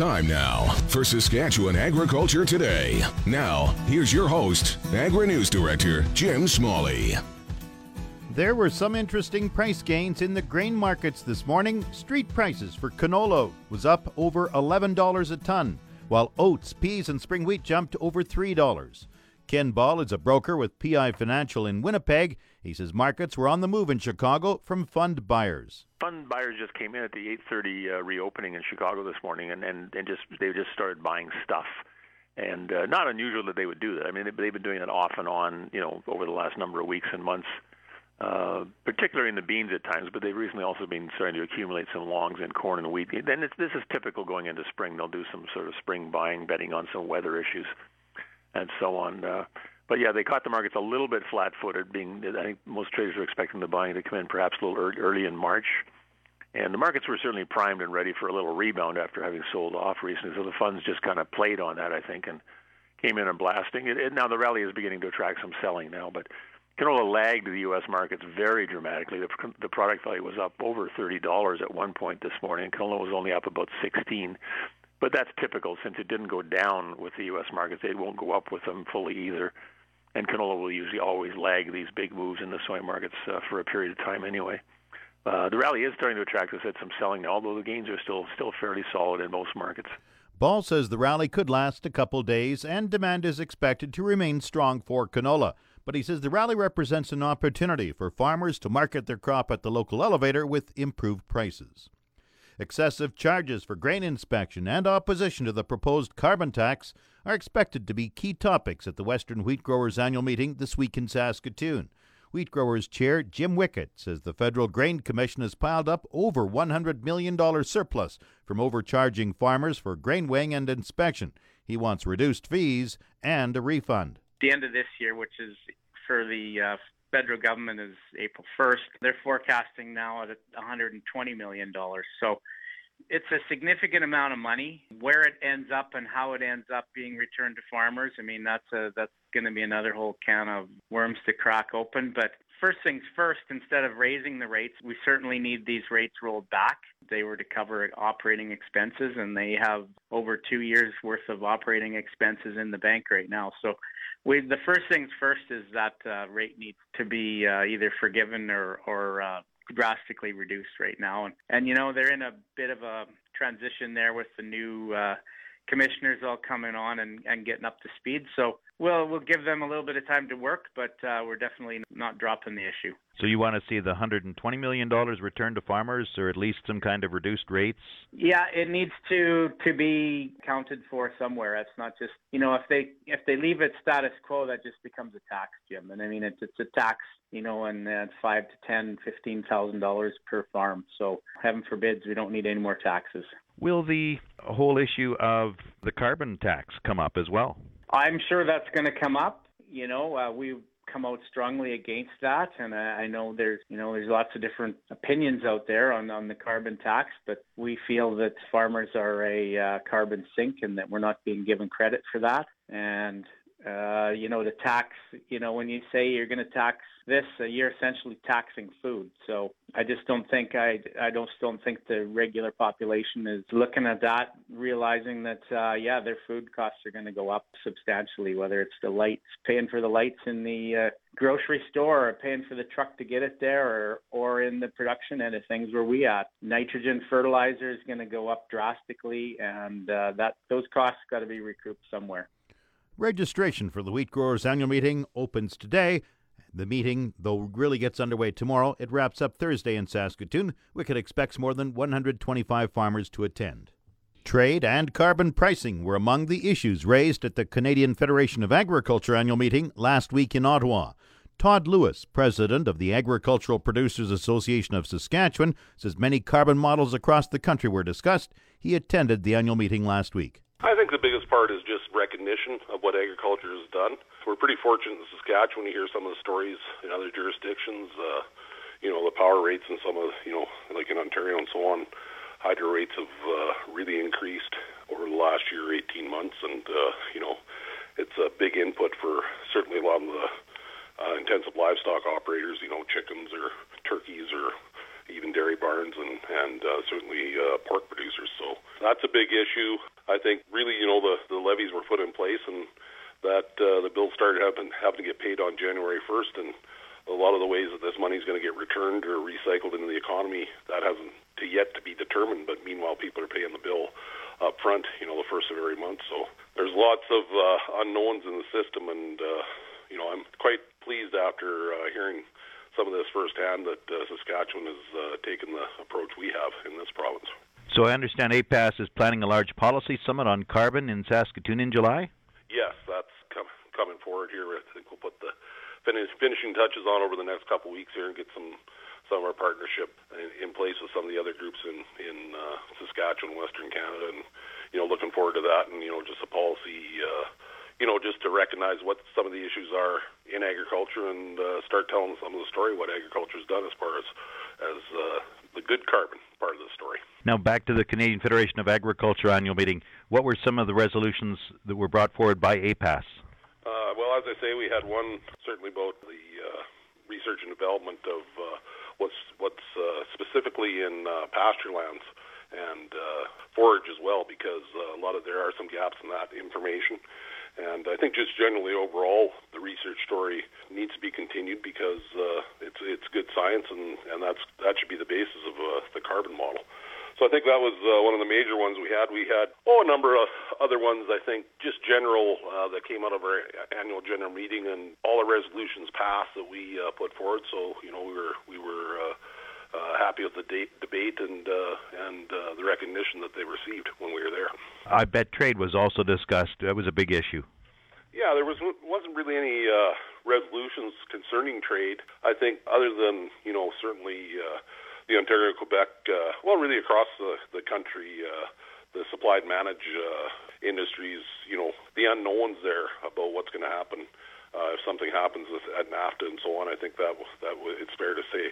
Time now for Saskatchewan Agriculture Today. Now, here's your host, Agri News Director Jim Smalley. There were some interesting price gains in the grain markets this morning. Street prices for canola was up over $11 a ton, while oats, peas, and spring wheat jumped over $3. Ken Ball is a broker with PI Financial in Winnipeg. He says markets were on the move in Chicago from fund buyers. Fund buyers just came in at the 8:30 uh, reopening in Chicago this morning, and, and and just they just started buying stuff, and uh, not unusual that they would do that. I mean, they've been doing that off and on, you know, over the last number of weeks and months. Uh, particularly in the beans at times, but they've recently also been starting to accumulate some longs in corn and wheat. Then this is typical going into spring. They'll do some sort of spring buying, betting on some weather issues and so on. Uh, but yeah, they caught the markets a little bit flat-footed. Being, I think most traders were expecting the buying to come in perhaps a little early in March, and the markets were certainly primed and ready for a little rebound after having sold off recently. So the funds just kind of played on that, I think, and came in and blasting. It, it, now the rally is beginning to attract some selling now, but canola lagged the U.S. markets very dramatically. The, the product value was up over thirty dollars at one point this morning. Canola was only up about sixteen. But that's typical since it didn't go down with the U.S. markets. It won't go up with them fully either. And canola will usually always lag these big moves in the soy markets uh, for a period of time anyway. Uh, the rally is starting to attract us at some selling now, although the gains are still still fairly solid in most markets. Ball says the rally could last a couple days and demand is expected to remain strong for canola. But he says the rally represents an opportunity for farmers to market their crop at the local elevator with improved prices. Excessive charges for grain inspection and opposition to the proposed carbon tax are expected to be key topics at the Western Wheat Growers annual meeting this week in Saskatoon. Wheat Growers Chair Jim Wickett says the Federal Grain Commission has piled up over $100 million surplus from overcharging farmers for grain weighing and inspection. He wants reduced fees and a refund. The end of this year, which is for the uh, federal government is April 1st. They're forecasting now at $120 million. So it's a significant amount of money. Where it ends up and how it ends up being returned to farmers, I mean, that's a, that's going to be another whole can of worms to crack open. But first things first, instead of raising the rates, we certainly need these rates rolled back. They were to cover operating expenses, and they have over two years worth of operating expenses in the bank right now. So we the first things first is that uh, rate needs to be uh, either forgiven or or uh, drastically reduced right now, and and you know they're in a bit of a transition there with the new uh, commissioners all coming on and, and getting up to speed. So we'll we'll give them a little bit of time to work, but uh, we're definitely not dropping the issue. So you want to see the 120 million dollars returned to farmers, or at least some kind of reduced rates? Yeah, it needs to to be counted for somewhere. It's not just you know if they if they leave it status quo, that just becomes a tax, Jim. And I mean it's it's a tax, you know, and it's five to ten, fifteen thousand dollars per farm. So heaven forbids we don't need any more taxes. Will the whole issue of the carbon tax come up as well? I'm sure that's going to come up. You know, uh, we come out strongly against that, and I know there's you know there's lots of different opinions out there on on the carbon tax, but we feel that farmers are a uh, carbon sink and that we're not being given credit for that, and uh, you know, the tax, you know, when you say you're going to tax this, uh, you're essentially taxing food. So I just don't think I, I don't still think the regular population is looking at that, realizing that, uh, yeah, their food costs are going to go up substantially, whether it's the lights, paying for the lights in the uh, grocery store or paying for the truck to get it there or, or in the production end of things where we at. Nitrogen fertilizer is going to go up drastically and, uh, that, those costs got to be recouped somewhere. Registration for the Wheat Growers Annual Meeting opens today. The meeting, though, really gets underway tomorrow. It wraps up Thursday in Saskatoon. Wickett expects more than 125 farmers to attend. Trade and carbon pricing were among the issues raised at the Canadian Federation of Agriculture annual meeting last week in Ottawa. Todd Lewis, president of the Agricultural Producers Association of Saskatchewan, says many carbon models across the country were discussed. He attended the annual meeting last week. I think the biggest part is just recognition of what agriculture has done. We're pretty fortunate in Saskatchewan to hear some of the stories in other jurisdictions. Uh, you know, the power rates in some of, you know, like in Ontario and so on, hydro rates have uh, really increased over the last year, 18 months, and uh, you know, it's a big input for certainly a lot of the uh, intensive livestock operators. You know, chickens or turkeys or even dairy barns and and uh, certainly uh, pork producers. So that's a big issue. I think really, you know, the the levies were put in place and that uh, the bill started having having to get paid on January 1st, and a lot of the ways that this money is going to get returned or recycled into the economy that hasn't to yet to be determined. But meanwhile, people are paying the bill up front, you know, the first of every month. So there's lots of uh, unknowns in the system, and uh, you know, I'm quite pleased after uh, hearing some of this firsthand that uh, Saskatchewan has uh, taken the approach we have in this province. So I understand APAS is planning a large policy summit on carbon in Saskatoon in July. Yes, that's com- coming forward here. I think we'll put the finish, finishing touches on over the next couple of weeks here and get some some of our partnership in, in place with some of the other groups in in uh, Saskatchewan, Western Canada, and you know looking forward to that. And you know just a policy. Uh, you know, just to recognize what some of the issues are in agriculture and uh, start telling some of the story what agriculture has done as far as as uh, the good carbon part of the story. Now back to the Canadian Federation of Agriculture annual meeting. What were some of the resolutions that were brought forward by APAS? Uh, well, as I say, we had one certainly about the uh, research and development of uh, what's what's uh, specifically in uh, pasture lands and uh, forage as well, because uh, a lot of there are some gaps in that information. And I think just generally overall, the research story needs to be continued because uh, it's it's science, and, and that's that should be the basis of uh, the carbon model. So I think that was uh, one of the major ones we had. We had oh a number of other ones. I think just general uh, that came out of our annual general meeting, and all the resolutions passed that we uh, put forward. So you know we were we were. Uh, uh, happy with the date, debate and uh, and uh, the recognition that they received when we were there. I bet trade was also discussed. That was a big issue. Yeah, there was wasn't really any uh, resolutions concerning trade. I think other than you know certainly uh, the Ontario Quebec, uh, well, really across the the country. Uh, the supply and manage uh, industries, you know, the unknowns there about what's going to happen uh, if something happens at NAFTA and so on. I think that that it's fair to say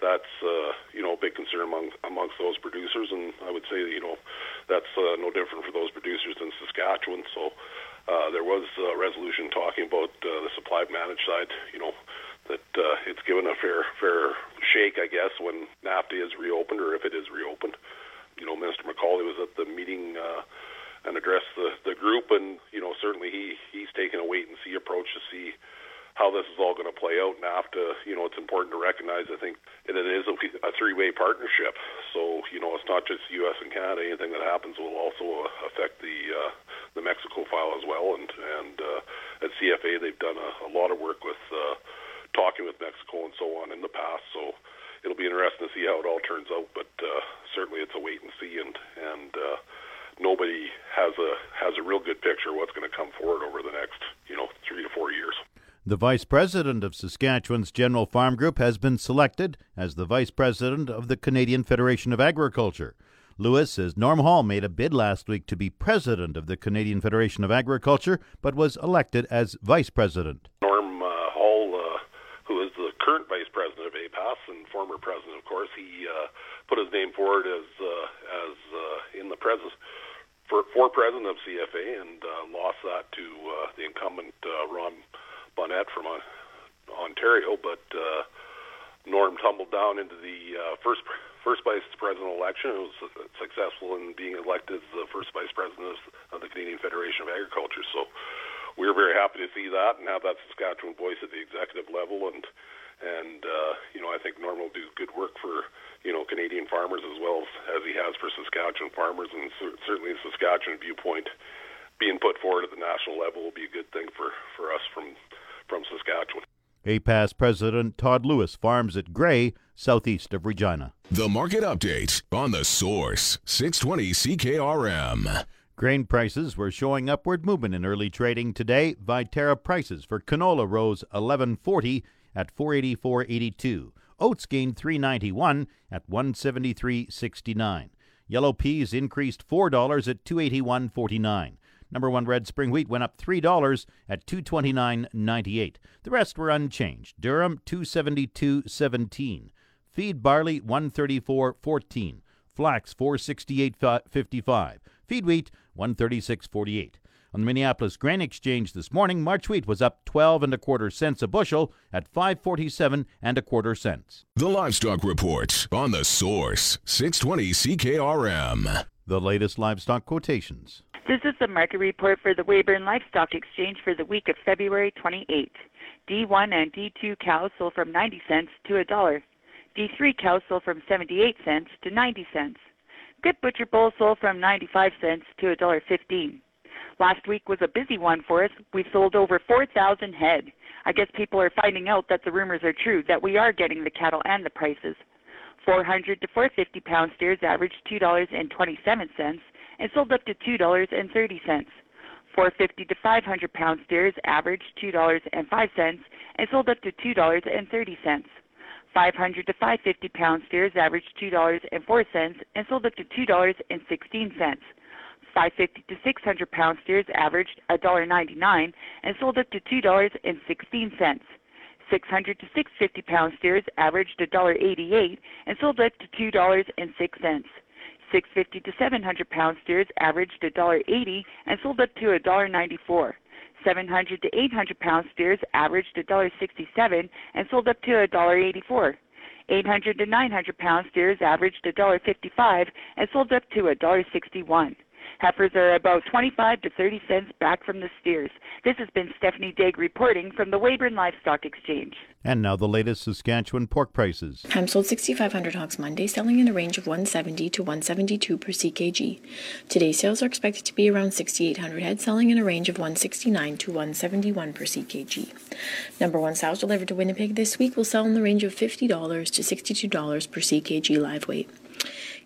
that's uh, you know a big concern among amongst those producers, and I would say you know that's uh, no different for those producers in Saskatchewan. So uh, there was a resolution talking about uh, the supply managed side, you know. That uh, it's given a fair fair shake, I guess, when NAFTA is reopened or if it is reopened. You know, Minister MacAulay was at the meeting uh, and addressed the the group, and you know certainly he he's taken a wait and see approach to see how this is all going to play out. NAFTA, you know, it's important to recognize, I think, that it is a, a three-way partnership. So, you know, it's not just U.S. and Canada. Anything that happens will also uh, affect the uh, the Mexico file as well. And and uh, at CFA, they've done a, a lot of work with uh, talking with Mexico and so on in the past. So it'll be interesting to see how it all turns out. But uh, certainly, it's a wait and see, and and uh, nobody has a has a real good picture of what's going to come forward over the next you know three to four years. The Vice President of Saskatchewan's General Farm Group has been selected as the Vice President of the Canadian Federation of Agriculture. Lewis says Norm Hall made a bid last week to be President of the Canadian Federation of Agriculture, but was elected as Vice President. Norm uh, Hall, uh, who is the current Vice President of APAS and former President, of course, he uh, put his name forward as uh, as uh, in the president for, for President of CFA and uh, lost that to the incumbent Ron Bonnett from uh, Ontario, but uh, Norm tumbled down into the uh, first first vice president election and was successful in being elected the first vice president of the Canadian Federation of Agriculture. So we are very happy to see that and have that Saskatchewan voice at the executive level. And and uh, you know I think Norm will do good work for you know Canadian farmers as well as, as he has for Saskatchewan farmers, and certainly the Saskatchewan viewpoint being put forward at the national level will be a good thing for for us from from Saskatchewan. APAS President Todd Lewis farms at Gray, southeast of Regina. The market update on the source 620 CKRM. Grain prices were showing upward movement in early trading today. Viterra prices for canola rose 11.40 at 484.82. Oats gained 391 at 173.69. Yellow peas increased $4 at 281.49. Number one red spring wheat went up $3 at 229.98. The rest were unchanged. Durum 272.17. Feed barley 134.14. Flax 468.55. Feed wheat 136.48. On the Minneapolis Grain Exchange this morning, March wheat was up 12 and a quarter cents a bushel at 547 and a quarter cents. The Livestock Report on the Source 620 CKRM. The latest livestock quotations. This is the market report for the Weyburn Livestock Exchange for the week of February 28. D1 and D2 cows sold from 90 cents to a dollar. D3 cows sold from 78 cents to 90 cents. Good butcher bulls sold from 95 cents to a dollar 15. Last week was a busy one for us. We sold over 4,000 head. I guess people are finding out that the rumors are true, that we are getting the cattle and the prices. 400 to 450 pound steers averaged $2.27 and sold up to $2.30. 450 to 500 pound steers averaged $2.05 and sold up to $2.30. 500 to 550 pound steers averaged $2.04 and sold up to $2.16. 550 to 600 pound steers averaged $1.99 and sold up to $2.16. 600 to 650 pound steers averaged $1.88 and sold up to $2.06. 650 to 700 pound steers averaged $1.80 and sold up to $1.94. 700 to 800 pound steers averaged $1.67 and sold up to $1.84. 800 to 900 pound steers averaged $1.55 and sold up to $1.61. Heifers are about 25 to 30 cents back from the steers. This has been Stephanie Digg reporting from the Weyburn Livestock Exchange. And now the latest Saskatchewan pork prices. Ham sold 6,500 hogs Monday, selling in a range of 170 to 172 per ckg. Today's sales are expected to be around 6,800 head, selling in a range of 169 to 171 per ckg. Number one sows delivered to Winnipeg this week will sell in the range of $50 to $62 per ckg live weight.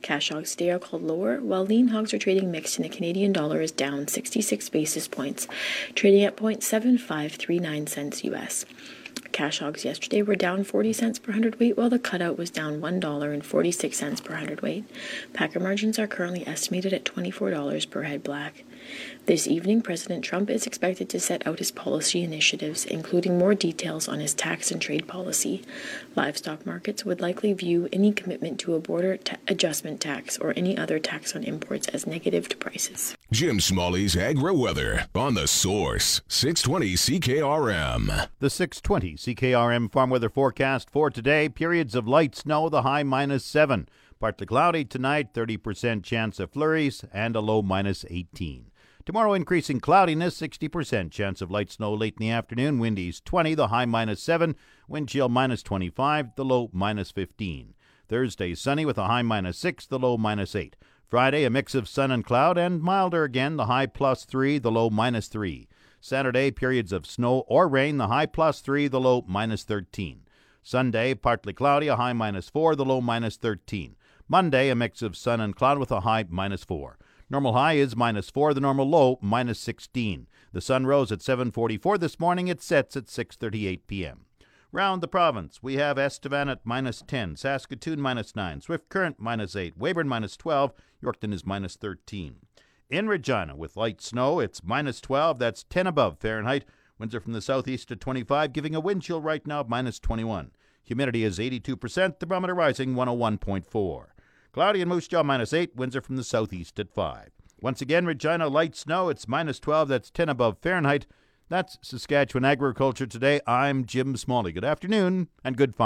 Cash hogs today are called lower, while lean hogs are trading mixed and the Canadian dollar is down 66 basis points, trading at 0.7539 cents US. Cash hogs yesterday were down 40 cents per hundredweight, while the cutout was down $1.46 per hundredweight. Packer margins are currently estimated at $24 per head black. This evening, President Trump is expected to set out his policy initiatives, including more details on his tax and trade policy. Livestock markets would likely view any commitment to a border ta- adjustment tax or any other tax on imports as negative to prices. Jim Smalley's Agri Weather on the Source 620 CKRM. The 620 CKRM farm weather forecast for today periods of light snow, the high minus 7. Partly cloudy tonight, 30% chance of flurries, and a low minus 18. Tomorrow, increasing cloudiness, 60% chance of light snow late in the afternoon. Windies 20, the high minus 7. Wind chill minus 25, the low minus 15. Thursday, sunny with a high minus 6, the low minus 8. Friday, a mix of sun and cloud, and milder again, the high plus 3, the low minus 3. Saturday, periods of snow or rain, the high plus 3, the low minus 13. Sunday, partly cloudy, a high minus 4, the low minus 13. Monday, a mix of sun and cloud with a high minus 4. Normal high is minus 4, the normal low minus 16. The sun rose at 7:44 this morning, it sets at 6:38 p.m. Round the province, we have Estevan at minus 10, Saskatoon minus 9, Swift Current minus 8, Weyburn minus 12, Yorkton is minus 13. In Regina, with light snow, it's minus 12, that's 10 above Fahrenheit. Winds are from the southeast at 25, giving a wind chill right now minus 21. Humidity is 82%, the barometer rising 101.4. Cloudy and Moose Jaw minus 8, winds are from the southeast at 5. Once again, Regina light snow, it's minus 12, that's 10 above Fahrenheit. That's Saskatchewan Agriculture Today. I'm Jim Smalley. Good afternoon and good farm.